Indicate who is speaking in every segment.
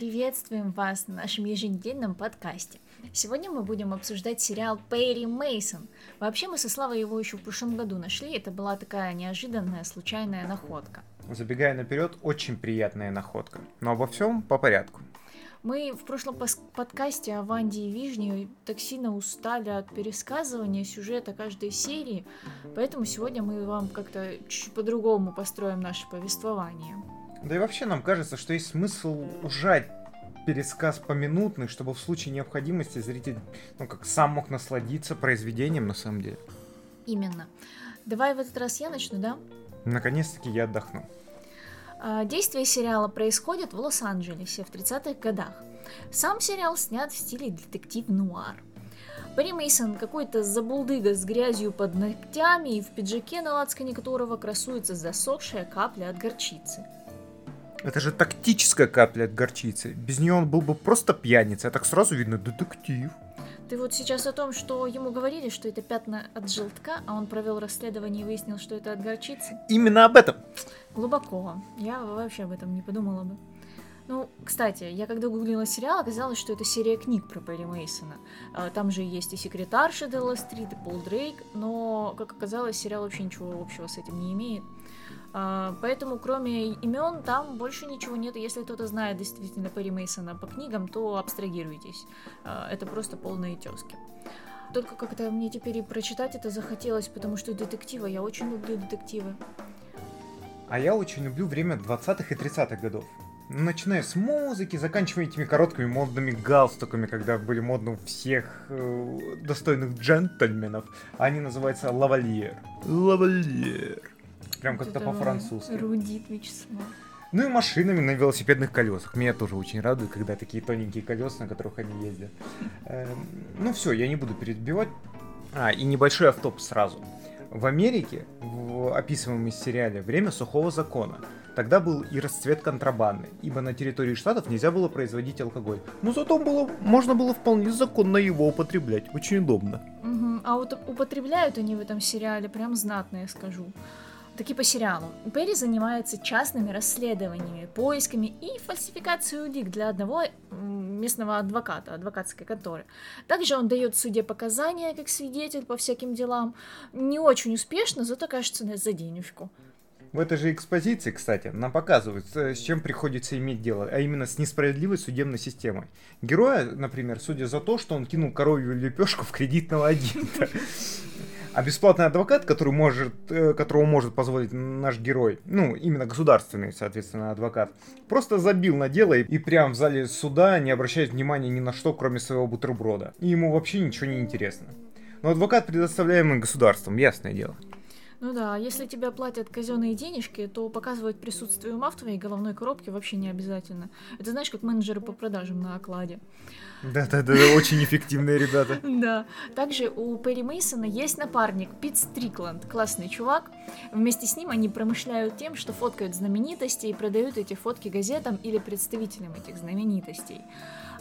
Speaker 1: приветствуем вас на нашем еженедельном подкасте. Сегодня мы будем обсуждать сериал Перри Мейсон. Вообще мы со Славой его еще в прошлом году нашли, это была такая неожиданная, случайная находка.
Speaker 2: Забегая наперед, очень приятная находка. Но обо всем по порядку.
Speaker 1: Мы в прошлом подкасте о Ванде и Вижне так сильно устали от пересказывания сюжета каждой серии, поэтому сегодня мы вам как-то чуть по-другому построим наше повествование.
Speaker 2: Да и вообще нам кажется, что есть смысл ужать пересказ поминутный, чтобы в случае необходимости зритель, ну как сам мог насладиться произведением на самом деле.
Speaker 1: Именно. Давай в этот раз я начну, да?
Speaker 2: Наконец-таки я отдохну.
Speaker 1: А, действие сериала происходит в Лос-Анджелесе в 30-х годах. Сам сериал снят в стиле детектив-нуар. Перри Мейсон какой-то забулдыга с грязью под ногтями и в пиджаке, на лацкане которого красуется засохшая капля от горчицы.
Speaker 2: Это же тактическая капля от горчицы. Без нее он был бы просто пьяница, а так сразу видно детектив.
Speaker 1: Ты вот сейчас о том, что ему говорили, что это пятна от желтка, а он провел расследование и выяснил, что это от горчицы?
Speaker 2: Именно об этом.
Speaker 1: Глубоко. Я вообще об этом не подумала бы. Ну, кстати, я когда гуглила сериал, оказалось, что это серия книг про Перри Мейсона. А, там же есть и секретарша Делла Стрит, и Пол Дрейк, но, как оказалось, сериал вообще ничего общего с этим не имеет. А, поэтому, кроме имен, там больше ничего нет. Если кто-то знает действительно Перри Мейсона по книгам, то абстрагируйтесь. А, это просто полные тески. Только как-то мне теперь и прочитать это захотелось, потому что детективы, я очень люблю детективы.
Speaker 2: А я очень люблю время 20-х и 30-х годов. Начиная с музыки, заканчивая этими короткими модными галстуками, когда были модны у всех э, достойных джентльменов. Они называются лавальер. Лавальер. Прям как-то по-французски.
Speaker 1: Рудит Вячеслав.
Speaker 2: Ну и машинами на велосипедных колесах. Меня тоже очень радует, когда такие тоненькие колеса, на которых они ездят. Эм, ну все, я не буду перебивать. А, и небольшой автоп сразу. В Америке, в описываемом сериале, время сухого закона. Тогда был и расцвет контрабанды, ибо на территории штатов нельзя было производить алкоголь. Но зато было, можно было вполне законно его употреблять. Очень удобно.
Speaker 1: Угу. А вот употребляют они в этом сериале прям знатно, я скажу таки по сериалу. Перри занимается частными расследованиями, поисками и фальсификацией улик для одного местного адвоката, адвокатской конторы. Также он дает суде показания как свидетель по всяким делам. Не очень успешно, зато кажется за денежку.
Speaker 2: В этой же экспозиции, кстати, нам показывают, э, с чем приходится иметь дело, а именно с несправедливой судебной системой. Героя, например, судя за то, что он кинул коровью лепешку в кредитного агента. А бесплатный адвокат, который может, э, которого может позволить наш герой, ну, именно государственный, соответственно, адвокат, просто забил на дело и, и прям в зале суда не обращает внимания ни на что, кроме своего бутерброда. И ему вообще ничего не интересно. Но адвокат, предоставляемый государством, ясное дело.
Speaker 1: Ну да, если тебе платят казенные денежки, то показывать присутствие ума в твоей головной коробке вообще не обязательно. Это знаешь, как менеджеры по продажам на окладе.
Speaker 2: Да-да-да, очень эффективные ребята.
Speaker 1: Да. Также у Перри Мейсона есть напарник Пит Стрикланд, классный чувак. Вместе с ним они промышляют тем, что фоткают знаменитости и продают эти фотки газетам или представителям этих знаменитостей.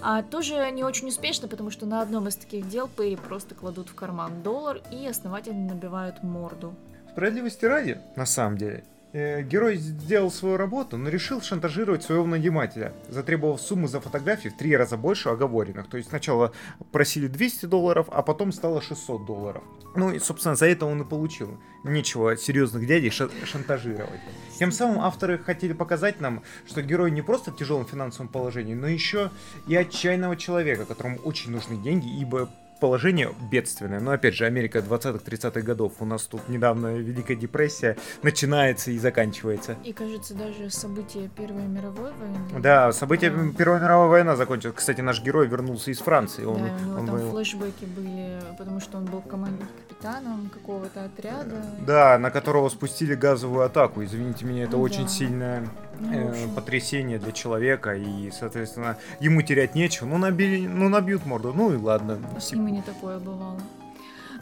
Speaker 1: А тоже не очень успешно, потому что на одном из таких дел Перри просто кладут в карман доллар и основательно набивают морду.
Speaker 2: Справедливости ради, на самом деле, э, герой сделал свою работу, но решил шантажировать своего нанимателя, затребовав сумму за фотографии в три раза больше оговоренных. То есть сначала просили 200 долларов, а потом стало 600 долларов. Ну и, собственно, за это он и получил. Нечего серьезных дядей шантажировать. Тем самым авторы хотели показать нам, что герой не просто в тяжелом финансовом положении, но еще и отчаянного человека, которому очень нужны деньги, ибо положение бедственное. Но опять же, Америка 20-30-х годов. У нас тут недавно Великая депрессия начинается и заканчивается.
Speaker 1: И кажется, даже события Первой мировой войны.
Speaker 2: Да, события да. Первой мировой войны закончилась. Кстати, наш герой вернулся из Франции.
Speaker 1: Он, да, него он там был... флешбеки были, потому что он был команд... капитаном какого-то отряда.
Speaker 2: Да, на которого спустили газовую атаку. Извините меня, это да. очень сильное ну, э, потрясение для человека. И, соответственно, ему терять нечего. Ну, набили, ну набьют морду. Ну и ладно.
Speaker 1: С ним не такое бывало.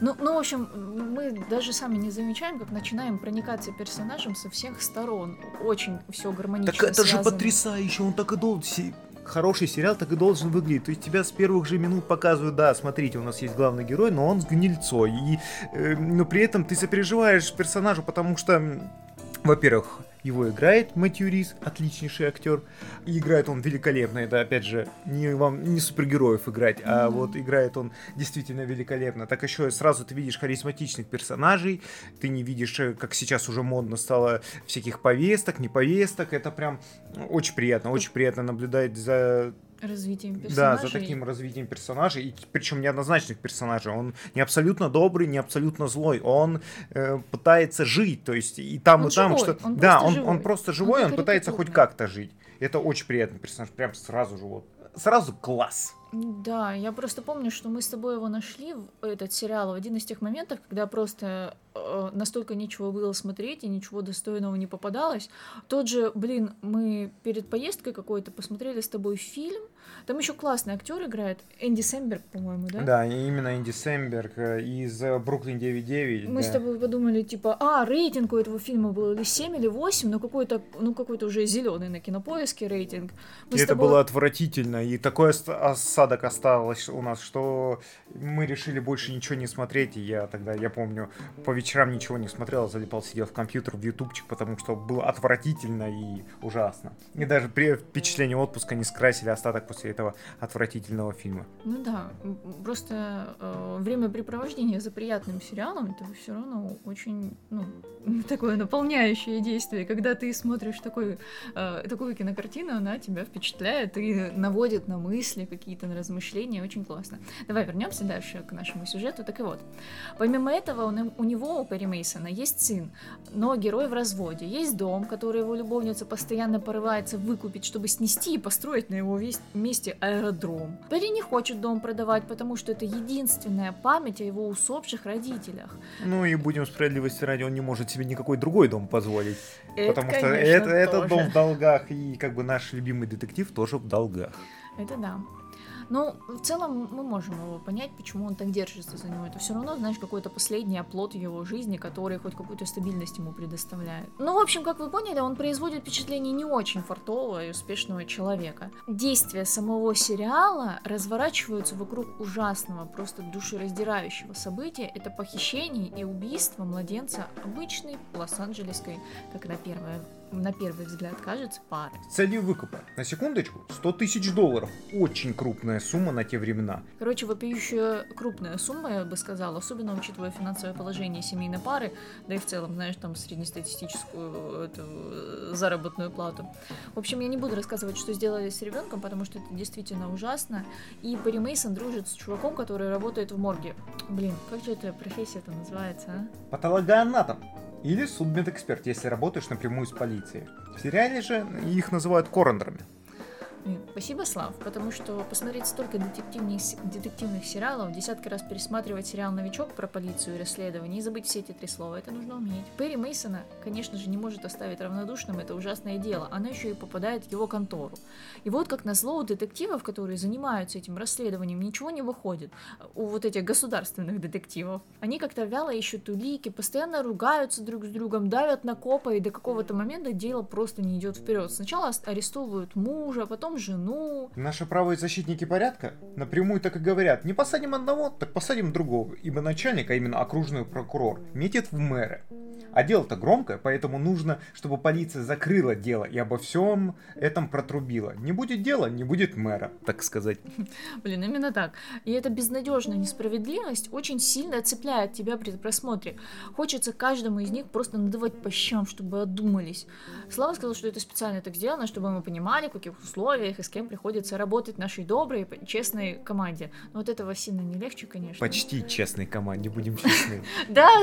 Speaker 1: Ну, ну, в общем, мы даже сами не замечаем, как начинаем проникаться персонажем со всех сторон. Очень все гармонично
Speaker 2: Так это
Speaker 1: связано.
Speaker 2: же потрясающе, он так и должен... Хороший сериал так и должен выглядеть. То есть тебя с первых же минут показывают, да, смотрите, у нас есть главный герой, но он с гнильцой. И, э, но при этом ты сопереживаешь персонажу, потому что Во-первых, его играет Мэтью Рис, отличнейший актер. И играет он великолепно. Это, опять же, не вам не супергероев играть, а mm-hmm. вот играет он действительно великолепно. Так еще сразу ты видишь харизматичных персонажей, ты не видишь, э, как сейчас уже модно стало всяких повесток, не повесток. Это прям очень приятно, очень приятно наблюдать за
Speaker 1: развитием персонажей.
Speaker 2: Да, за таким развитием персонажей, и причем неоднозначных персонажей. Он не абсолютно добрый, не абсолютно злой. Он э, пытается жить, то есть и там, он и там что. Он да, он, живой. он просто живой, он, он пытается хоть как-то жить. Это очень приятный персонаж, прям сразу же вот. Сразу класс.
Speaker 1: Да, я просто помню, что мы с тобой его нашли, этот сериал, в один из тех моментов, когда просто настолько нечего было смотреть и ничего достойного не попадалось. Тот же, блин, мы перед поездкой какой-то посмотрели с тобой фильм, там еще классный актер играет, Энди Сэмберг, по-моему, да?
Speaker 2: Да, именно Энди Сэмберг э, из э, Бруклин 9.9.
Speaker 1: Мы
Speaker 2: да.
Speaker 1: с тобой подумали, типа, а, рейтинг у этого фильма был или 7, или 8, но какой-то, ну, какой-то уже зеленый на кинопоиске рейтинг.
Speaker 2: Мы и это тобой... было отвратительно, и такой осадок осталось у нас, что мы решили больше ничего не смотреть, и я тогда, я помню, по вечерам ничего не смотрел, а залипал, сидел в компьютер, в ютубчик, потому что было отвратительно и ужасно. И даже при впечатлении отпуска не скрасили остаток после этого отвратительного фильма.
Speaker 1: Ну да, просто э, времяпрепровождение за приятным сериалом это все равно очень ну, такое наполняющее действие, когда ты смотришь такой, э, такую кинокартину, она тебя впечатляет и наводит на мысли какие-то, на размышления, очень классно. Давай вернемся дальше к нашему сюжету. Так и вот, помимо этого у, у него, у Перри Мейсона, есть сын, но герой в разводе. Есть дом, который его любовница постоянно порывается выкупить, чтобы снести и построить на его месте аэродром. Перри не хочет дом продавать, потому что это единственная память о его усопших родителях.
Speaker 2: Ну и будем справедливости ради, он не может себе никакой другой дом позволить.
Speaker 1: Это,
Speaker 2: потому
Speaker 1: конечно,
Speaker 2: что это, этот дом в долгах, и как бы наш любимый детектив тоже в долгах.
Speaker 1: Это да. Ну, в целом мы можем его понять, почему он так держится за него. Это все равно, знаешь, какой-то последний оплот его жизни, который хоть какую-то стабильность ему предоставляет. Ну, в общем, как вы поняли, он производит впечатление не очень фартового и успешного человека. Действия самого сериала разворачиваются вокруг ужасного, просто душераздирающего события. Это похищение и убийство младенца обычной лос-анджелесской, как на первое на первый взгляд кажется пары.
Speaker 2: Целью выкупа. На секундочку, 100 тысяч долларов. Очень крупная сумма на те времена.
Speaker 1: Короче, вопиющая крупная сумма, я бы сказала, особенно учитывая финансовое положение семейной пары, да и в целом, знаешь, там среднестатистическую эту, заработную плату. В общем, я не буду рассказывать, что сделали с ребенком, потому что это действительно ужасно. И Перри Мейсон дружит с чуваком, который работает в морге. Блин, как же эта профессия-то называется, а?
Speaker 2: Патологоанатом. Или судмедэксперт, если работаешь напрямую с полицией. В сериале же их называют коронерами.
Speaker 1: Спасибо, Слав, потому что посмотреть столько детективных, детективных сериалов, десятки раз пересматривать сериал «Новичок» про полицию и расследование и забыть все эти три слова, это нужно уметь. Перри Мейсона, конечно же, не может оставить равнодушным это ужасное дело, она еще и попадает в его контору. И вот как назло у детективов, которые занимаются этим расследованием, ничего не выходит. У вот этих государственных детективов. Они как-то вяло ищут улики, постоянно ругаются друг с другом, давят на копа, и до какого-то момента дело просто не идет вперед. Сначала арестовывают мужа, потом жену.
Speaker 2: Наши правые защитники порядка напрямую так и говорят, не посадим одного, так посадим другого, ибо начальник, а именно окружной прокурор, метит в мэры. А дело-то громкое, поэтому нужно, чтобы полиция закрыла дело и обо всем этом протрубила. Не будет дела, не будет мэра, так сказать.
Speaker 1: Блин, именно так. И эта безнадежная несправедливость очень сильно цепляет тебя при просмотре. Хочется каждому из них просто надавать по щам, чтобы одумались. Слава сказал, что это специально так сделано, чтобы мы понимали, в каких условиях и с кем приходится работать нашей доброй, честной команде. Но вот этого сильно не легче, конечно.
Speaker 2: Почти честной команде, будем честны.
Speaker 1: Да,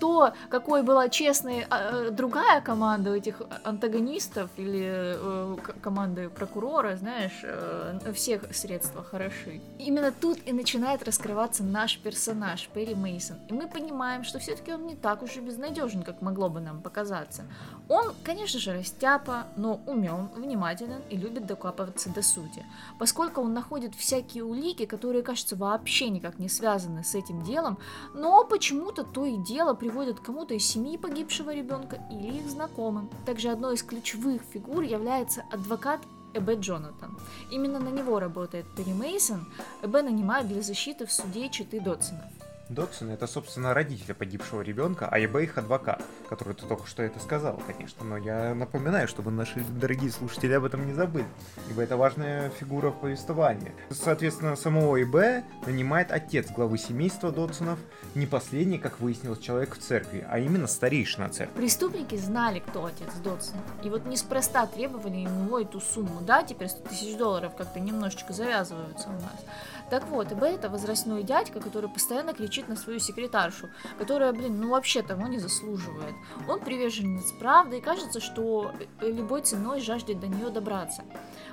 Speaker 1: то, какой была честная а, другая команда этих антагонистов или э, команды прокурора, знаешь, э, всех средства хороши. Именно тут и начинает раскрываться наш персонаж Перри Мейсон, и мы понимаем, что все-таки он не так уж и безнадежен, как могло бы нам показаться. Он, конечно же, растяпа, но умен, внимателен и любит докапываться до сути, поскольку он находит всякие улики, которые, кажется, вообще никак не связаны с этим делом, но почему-то то и дело приводит к кому-то из семьи погибшего ребенка или их знакомым. Также одной из ключевых фигур является адвокат Эбе Джонатан. Именно на него работает Перри Мейсон. Эбе нанимает для защиты в суде Читы Дотсонов.
Speaker 2: Додсон это, собственно, родители погибшего ребенка, а ЕБ их адвокат, который ты только что это сказал, конечно. Но я напоминаю, чтобы наши дорогие слушатели об этом не забыли, ибо это важная фигура в повествовании. Соответственно, самого ИБ нанимает отец главы семейства Додсонов, не последний, как выяснилось, человек в церкви, а именно старейшина церкви.
Speaker 1: Преступники знали, кто отец Додсона. И вот неспроста требовали ему эту сумму. Да, теперь 100 тысяч долларов как-то немножечко завязываются у нас. Так вот, ИБ это возрастной дядька, который постоянно кричит на свою секретаршу, которая, блин, ну вообще того не заслуживает. Он приверженец правды и кажется, что любой ценой жаждет до нее добраться.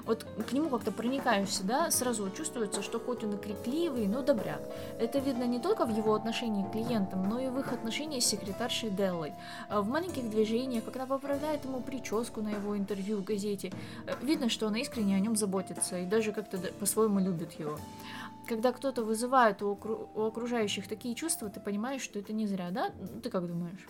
Speaker 1: Вот к нему как-то проникаешься, да, сразу чувствуется, что хоть он и крикливый, но добряк. Это видно не только в его отношении к клиентам, но и в их отношении с секретаршей Деллой. А в маленьких движениях, она поправляет ему прическу на его интервью в газете, э, видно, что она искренне о нем заботится и даже как-то по-своему любит его когда кто-то вызывает у, окру- у окружающих такие чувства, ты понимаешь, что это не зря, да? Ты как думаешь?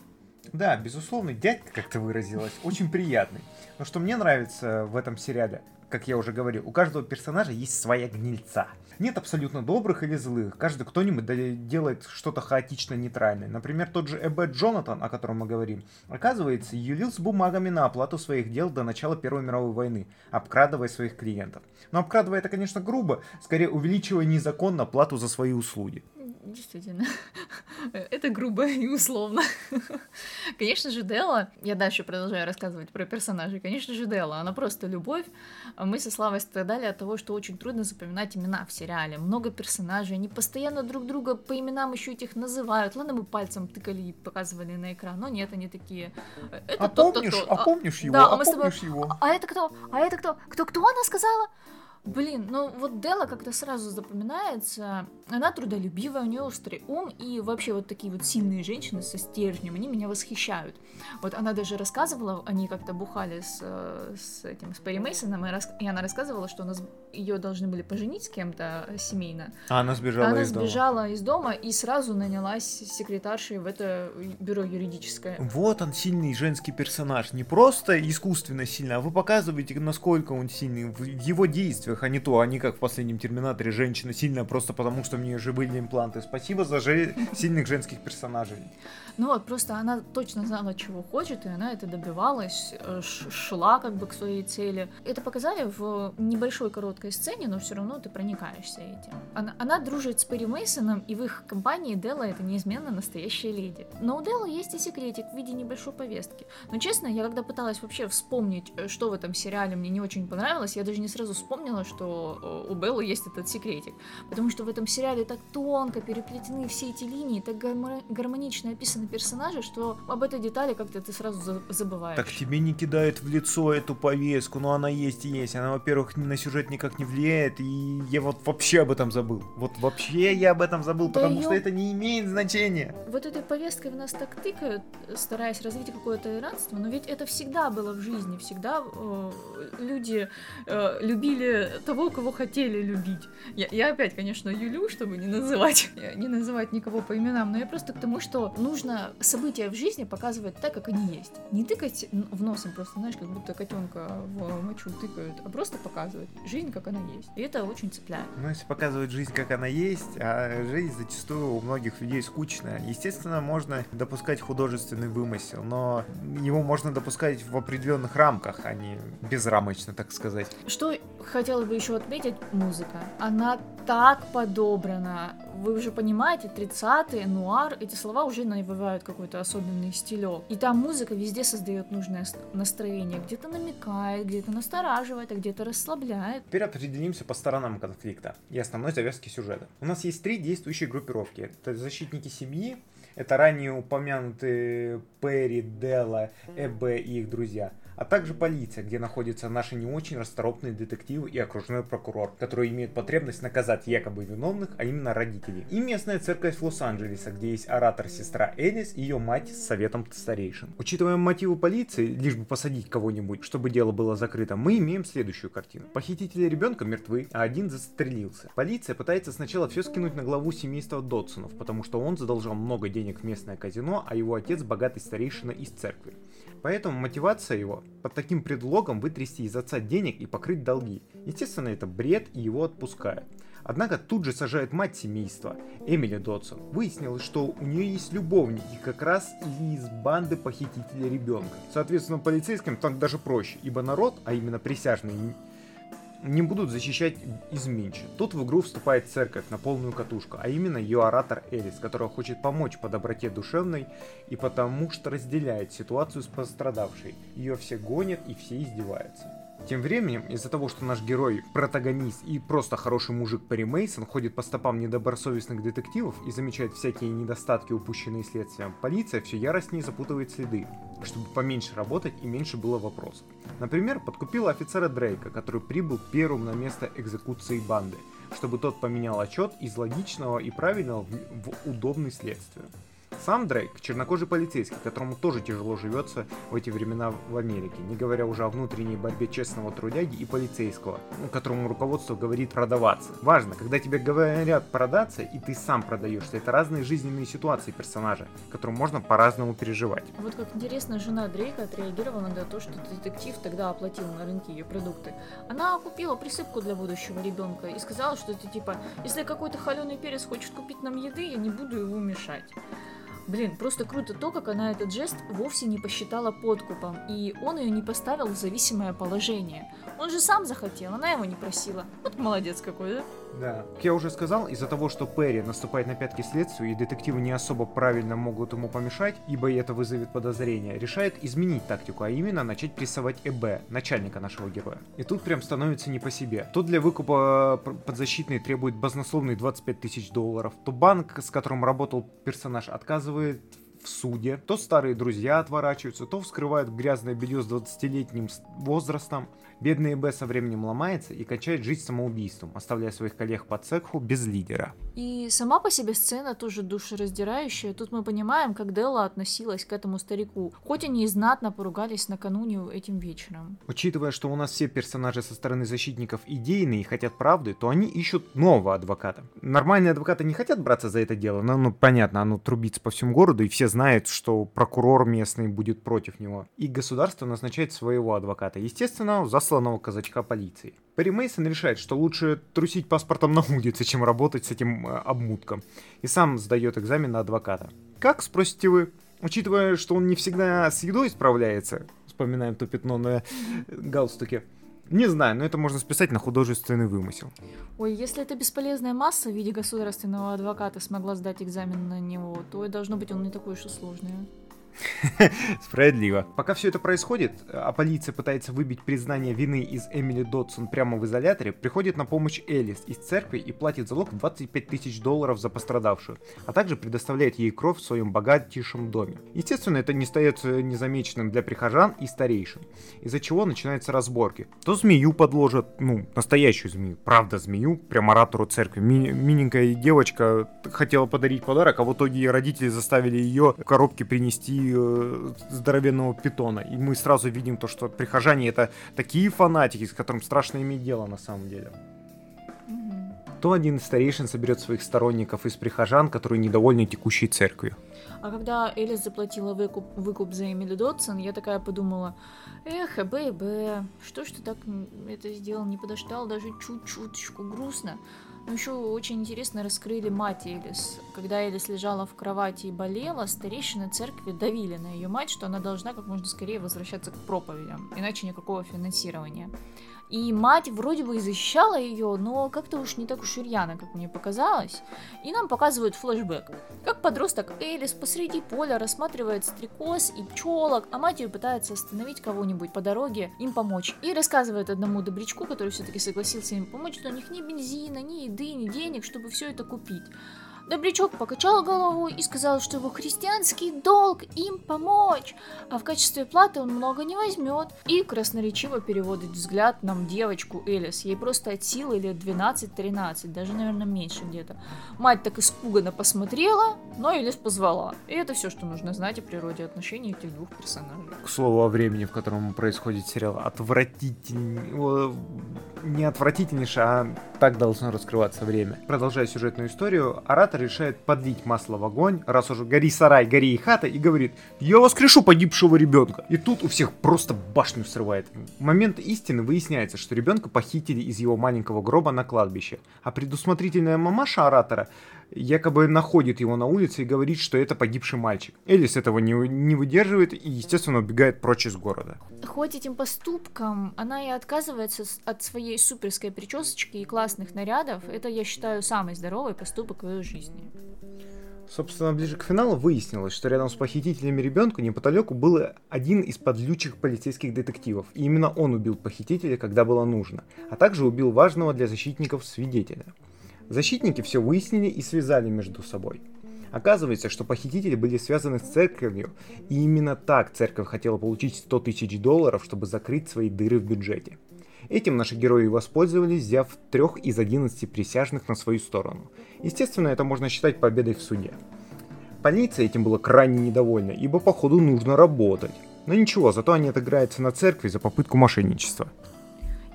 Speaker 2: Да, безусловно, дядька, как ты выразилась, очень приятный. Но что мне нравится в этом сериале, как я уже говорил, у каждого персонажа есть своя гнильца. Нет абсолютно добрых или злых. Каждый кто-нибудь делает что-то хаотично нейтральное. Например, тот же Эббет Джонатан, о котором мы говорим, оказывается, юлил с бумагами на оплату своих дел до начала Первой мировой войны, обкрадывая своих клиентов. Но обкрадывая это, конечно, грубо, скорее увеличивая незаконно плату за свои услуги
Speaker 1: действительно, это грубо и условно. Конечно же, Дела, я дальше продолжаю рассказывать про персонажей, конечно же, Дела, она просто любовь. Мы со Славой страдали от того, что очень трудно запоминать имена в сериале. Много персонажей, они постоянно друг друга по именам еще этих называют. Ладно, мы пальцем тыкали и показывали на экран, но нет, они такие...
Speaker 2: Это а помнишь, а помнишь его, да, а, а помнишь его?
Speaker 1: А это кто? А это кто? Кто, кто она сказала? Блин, ну вот Дела как-то сразу запоминается. Она трудолюбивая, у нее острый ум, и вообще вот такие вот сильные женщины со стержнем, они меня восхищают. Вот она даже рассказывала, они как-то бухали с, э, с этим, с Перри Мейсоном, и, рас, и она рассказывала, что у нас ее должны были поженить с кем-то семейно.
Speaker 2: А она сбежала
Speaker 1: она
Speaker 2: из дома.
Speaker 1: Она сбежала из дома и сразу нанялась секретаршей в это бюро юридическое.
Speaker 2: Вот он сильный женский персонаж, не просто искусственно сильный, а вы показываете, насколько он сильный в его действиях а не то, они как в последнем Терминаторе, женщина сильная просто потому, что мне же были импланты. Спасибо за же... сильных женских персонажей.
Speaker 1: Ну вот, просто она точно знала, чего хочет, и она это добивалась, э, шла как бы к своей цели. Это показали в небольшой короткой сцене, но все равно ты проникаешься этим. Она, она дружит с Перри Мейсоном, и в их компании Дела это неизменно настоящая леди. Но у Дела есть и секретик в виде небольшой повестки. Но честно, я когда пыталась вообще вспомнить, э, что в этом сериале мне не очень понравилось, я даже не сразу вспомнила, что э, у Беллы есть этот секретик. Потому что в этом сериале так тонко переплетены все эти линии, так гармонично описаны на персонажа, что об этой детали как-то ты сразу забываешь.
Speaker 2: Так тебе не кидают в лицо эту повестку, но она есть и есть. Она, во-первых, на сюжет никак не влияет, и я вот вообще об этом забыл. Вот вообще я об этом забыл, да потому ее... что это не имеет значения.
Speaker 1: Вот этой повесткой в нас так тыкают, стараясь развить какое-то иранство, но ведь это всегда было в жизни, всегда э, люди э, любили того, кого хотели любить. Я, я опять, конечно, юлю, чтобы не называть, не называть никого по именам, но я просто к тому, что нужно события в жизни показывать так, как они есть. Не тыкать в носом просто, знаешь, как будто котенка в мочу тыкают, а просто показывать жизнь, как она есть. И это очень цепляет.
Speaker 2: Ну, если показывать жизнь, как она есть, а жизнь зачастую у многих людей скучная. Естественно, можно допускать художественный вымысел, но его можно допускать в определенных рамках, а не безрамочно, так сказать.
Speaker 1: Что хотела бы еще отметить, музыка. Она так подобрана. Вы уже понимаете, 30-е, нуар, эти слова уже навевают какой-то особенный стилек. И там музыка везде создает нужное настроение. Где-то намекает, где-то настораживает, а где-то расслабляет.
Speaker 2: Теперь определимся по сторонам конфликта и основной завязки сюжета. У нас есть три действующие группировки. Это защитники семьи, это ранее упомянутые Перри, Делла, Эбе и их друзья – а также полиция, где находятся наши не очень расторопные детективы и окружной прокурор, которые имеют потребность наказать якобы виновных, а именно родителей. И местная церковь Лос-Анджелеса, где есть оратор-сестра Элис и ее мать с советом старейшин. Учитывая мотивы полиции, лишь бы посадить кого-нибудь, чтобы дело было закрыто, мы имеем следующую картину. Похитители ребенка мертвы, а один застрелился. Полиция пытается сначала все скинуть на главу семейства Додсонов, потому что он задолжал много денег в местное казино, а его отец богатый старейшина из церкви. Поэтому мотивация его под таким предлогом вытрясти из отца денег и покрыть долги. Естественно, это бред, и его отпускают. Однако тут же сажает мать семейства, Эмили Додсон. Выяснилось, что у нее есть любовники, как раз из банды похитителей ребенка. Соответственно, полицейским так даже проще, ибо народ, а именно присяжные, не будут защищать изменчи. Тут в игру вступает церковь на полную катушку, а именно ее оратор Элис, которая хочет помочь по доброте душевной и потому что разделяет ситуацию с пострадавшей. Ее все гонят и все издеваются. Тем временем, из-за того, что наш герой, протагонист и просто хороший мужик Перри Мейсон ходит по стопам недобросовестных детективов и замечает всякие недостатки, упущенные следствием, полиция все яростнее запутывает следы, чтобы поменьше работать и меньше было вопросов. Например, подкупила офицера Дрейка, который прибыл первым на место экзекуции банды, чтобы тот поменял отчет из логичного и правильного в, в удобный следствию. Сам Дрейк – чернокожий полицейский, которому тоже тяжело живется в эти времена в Америке, не говоря уже о внутренней борьбе честного трудяги и полицейского, которому руководство говорит продаваться. Важно, когда тебе говорят продаться, и ты сам продаешься, это разные жизненные ситуации персонажа, которым можно по-разному переживать.
Speaker 1: Вот как интересно, жена Дрейка отреагировала на то, что детектив тогда оплатил на рынке ее продукты. Она купила присыпку для будущего ребенка и сказала, что это типа, если какой-то холеный перец хочет купить нам еды, я не буду его мешать. Блин, просто круто то, как она этот жест вовсе не посчитала подкупом, и он ее не поставил в зависимое положение. Он же сам захотел, она его не просила. Вот молодец какой, да?
Speaker 2: Да. Как я уже сказал, из-за того, что Перри наступает на пятки следствию, и детективы не особо правильно могут ему помешать, ибо это вызовет подозрения, решает изменить тактику, а именно начать прессовать ЭБ, начальника нашего героя. И тут прям становится не по себе. То для выкупа подзащитный требует баснословные 25 тысяч долларов, то банк, с которым работал персонаж, отказывает в суде, то старые друзья отворачиваются, то вскрывают грязное белье с 20-летним возрастом. Бедный ЭБ со временем ломается и качает жизнь самоубийством, оставляя своих коллег по цеху без лидера.
Speaker 1: И сама по себе сцена тоже душераздирающая. Тут мы понимаем, как Делла относилась к этому старику, хоть они и знатно поругались накануне этим вечером.
Speaker 2: Учитывая, что у нас все персонажи со стороны защитников идейные и хотят правды, то они ищут нового адвоката. Нормальные адвокаты не хотят браться за это дело, но ну, понятно, оно трубится по всему городу, и все знают, что прокурор местный будет против него. И государство назначает своего адвоката. Естественно, засланного казачка полиции. Перри Мейсон решает, что лучше трусить паспортом на улице, чем работать с этим э, обмутком. И сам сдает экзамен на адвоката. Как, спросите вы? Учитывая, что он не всегда с едой справляется, вспоминаем то пятно на галстуке, не знаю, но это можно списать на художественный вымысел.
Speaker 1: Ой, если эта бесполезная масса в виде государственного адвоката смогла сдать экзамен на него, то должно быть он не такой уж и сложный.
Speaker 2: Справедливо. Пока все это происходит, а полиция пытается выбить признание вины из Эмили Додсон прямо в изоляторе, приходит на помощь Элис из церкви и платит залог 25 тысяч долларов за пострадавшую, а также предоставляет ей кровь в своем богатейшем доме. Естественно, это не остается незамеченным для прихожан и старейшин, из-за чего начинаются разборки. То змею подложат, ну, настоящую змею, правда змею, прям оратору церкви. Ми- миленькая девочка хотела подарить подарок, а в итоге родители заставили ее в коробке э, здоровенного питона. И мы сразу видим то, что прихожане это такие фанатики, с которым страшно иметь дело на самом деле. То один из старейшин соберет своих сторонников из прихожан, которые недовольны текущей церковью.
Speaker 1: А когда Элис заплатила выкуп, выкуп за Эмили Дотсон, я такая подумала, эх, ЭБ, что ж ты так это сделал, не подождал даже чуть-чуточку, грустно. Но еще очень интересно раскрыли мать Элис. Когда Элис лежала в кровати и болела, старейшины церкви давили на ее мать, что она должна как можно скорее возвращаться к проповедям, иначе никакого финансирования. И мать вроде бы и защищала ее, но как-то уж не так уж и рьяно, как мне показалось. И нам показывают флешбэк. Как подросток Элис посреди поля рассматривает стрекоз и пчелок, а мать ее пытается остановить кого-нибудь по дороге, им помочь. И рассказывает одному добрячку, который все-таки согласился им помочь, что у них ни бензина, ни еды, ни денег, чтобы все это купить. Добрячок покачал головой и сказал, что его христианский долг им помочь, а в качестве платы он много не возьмет. И красноречиво переводит взгляд нам девочку Элис. Ей просто от силы лет 12-13, даже, наверное, меньше где-то. Мать так испуганно посмотрела, но Элис позвала. И это все, что нужно знать о природе отношений этих двух персонажей.
Speaker 2: К слову о времени, в котором происходит сериал, отвратительный, не отвратительнейший, а так должно раскрываться время. Продолжая сюжетную историю, оратор решает подлить масло в огонь, раз уже гори сарай, гори и хата, и говорит, я воскрешу погибшего ребенка. И тут у всех просто башню срывает. В момент истины выясняется, что ребенка похитили из его маленького гроба на кладбище, а предусмотрительная мамаша оратора якобы находит его на улице и говорит, что это погибший мальчик. Элис этого не, не выдерживает и, естественно, убегает прочь из города.
Speaker 1: Хоть этим поступком она и отказывается от своей суперской причесочки и классных нарядов, это, я считаю, самый здоровый поступок в ее жизни.
Speaker 2: Собственно, ближе к финалу выяснилось, что рядом с похитителями ребенка неподалеку был один из подлючих полицейских детективов. И именно он убил похитителя, когда было нужно, а также убил важного для защитников свидетеля. Защитники все выяснили и связали между собой. Оказывается, что похитители были связаны с церковью, и именно так церковь хотела получить 100 тысяч долларов, чтобы закрыть свои дыры в бюджете. Этим наши герои воспользовались, взяв трех из 11 присяжных на свою сторону. Естественно, это можно считать победой в суде. Полиция этим была крайне недовольна, ибо походу нужно работать. Но ничего, зато они отыграются на церкви за попытку мошенничества.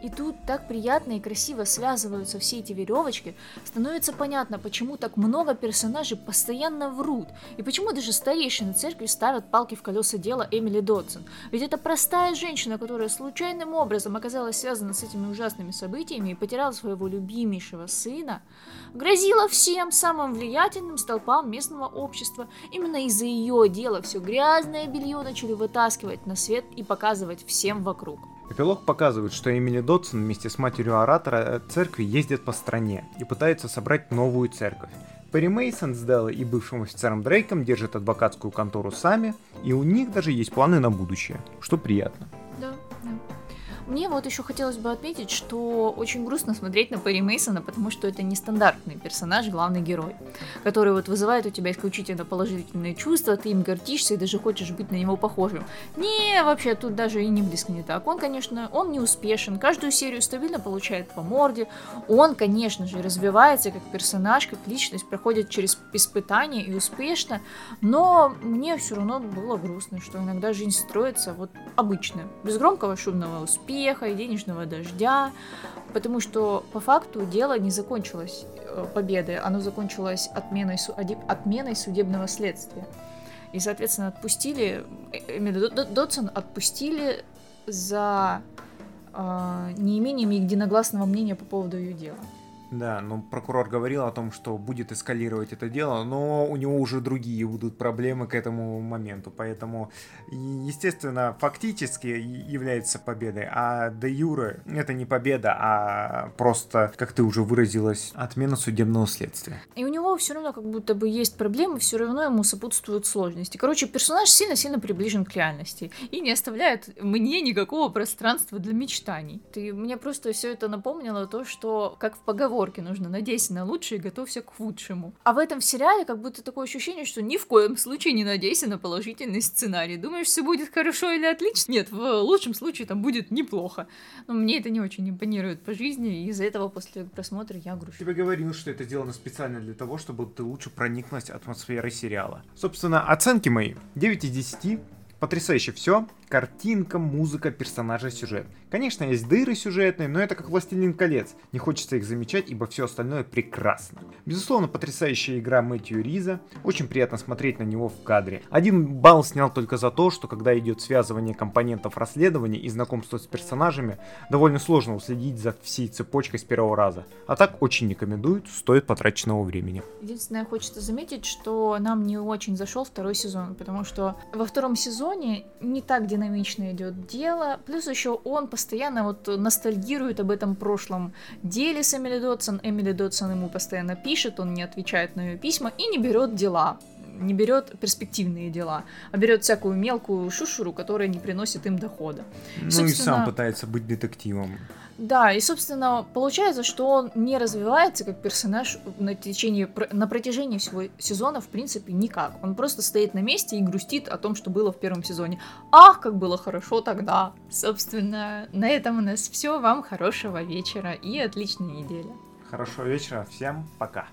Speaker 1: И тут так приятно и красиво связываются все эти веревочки, становится понятно, почему так много персонажей постоянно врут, и почему даже старейшины церкви ставят палки в колеса дела Эмили Додсон. Ведь это простая женщина, которая случайным образом оказалась связана с этими ужасными событиями и потеряла своего любимейшего сына, грозила всем самым влиятельным столпам местного общества. Именно из-за ее дела все грязное белье начали вытаскивать на свет и показывать всем вокруг.
Speaker 2: Эпилог показывает, что Эмили Додсон вместе с матерью оратора церкви ездят по стране и пытаются собрать новую церковь. Перри Мейсон с Деллой и бывшим офицером Дрейком держат адвокатскую контору сами, и у них даже есть планы на будущее, что приятно.
Speaker 1: Мне вот еще хотелось бы отметить, что очень грустно смотреть на Перри Мейсона, потому что это нестандартный персонаж, главный герой, который вот вызывает у тебя исключительно положительные чувства, ты им гордишься и даже хочешь быть на него похожим. Не, вообще тут даже и не близко не так. Он, конечно, он не успешен, каждую серию стабильно получает по морде, он, конечно же, развивается как персонаж, как личность, проходит через испытания и успешно, но мне все равно было грустно, что иногда жизнь строится вот обычно, без громкого шумного успеха, успеха и денежного дождя, потому что по факту дело не закончилось э, победой, оно закончилось отменой, отменой судебного следствия. И, соответственно, отпустили, Эмили Додсон отпустили за э, неимением единогласного мнения по поводу ее дела.
Speaker 2: Да, но прокурор говорил о том, что будет эскалировать это дело, но у него уже другие будут проблемы к этому моменту, поэтому, естественно, фактически является победой, а де юре это не победа, а просто, как ты уже выразилась, отмена судебного следствия.
Speaker 1: И у него все равно как будто бы есть проблемы, все равно ему сопутствуют сложности. Короче, персонаж сильно-сильно приближен к реальности и не оставляет мне никакого пространства для мечтаний. Ты мне просто все это напомнило то, что как в поговорке поговорке нужно «надейся на лучшее и готовься к худшему». А в этом сериале как будто такое ощущение, что ни в коем случае не надейся на положительный сценарий. Думаешь, все будет хорошо или отлично? Нет, в лучшем случае там будет неплохо. Но мне это не очень импонирует по жизни, и из-за этого после просмотра я грущу.
Speaker 2: Тебе говорил, что это сделано специально для того, чтобы ты лучше проникнуть атмосферой сериала. Собственно, оценки мои 9 из 10. Потрясающе все. Картинка, музыка, персонажи, сюжет. Конечно, есть дыры сюжетные, но это как «Властелин колец». Не хочется их замечать, ибо все остальное прекрасно. Безусловно, потрясающая игра Мэтью Риза. Очень приятно смотреть на него в кадре. Один балл снял только за то, что когда идет связывание компонентов расследования и знакомство с персонажами, довольно сложно уследить за всей цепочкой с первого раза. А так очень рекомендуют, стоит потраченного времени.
Speaker 1: Единственное, хочется заметить, что нам не очень зашел второй сезон, потому что во втором сезоне не так динамично идет дело, плюс еще он постоянно вот ностальгирует об этом прошлом деле с Эмили Додсон. Эмили Додсон ему постоянно пишет, он не отвечает на ее письма и не берет дела не берет перспективные дела, а берет всякую мелкую шушуру, которая не приносит им дохода.
Speaker 2: Ну собственно... и сам пытается быть детективом.
Speaker 1: Да, и, собственно, получается, что он не развивается как персонаж на, течение, на протяжении всего сезона, в принципе, никак. Он просто стоит на месте и грустит о том, что было в первом сезоне. Ах, как было хорошо тогда! Собственно, на этом у нас все. Вам хорошего вечера и отличной недели.
Speaker 2: Хорошего вечера. Всем пока.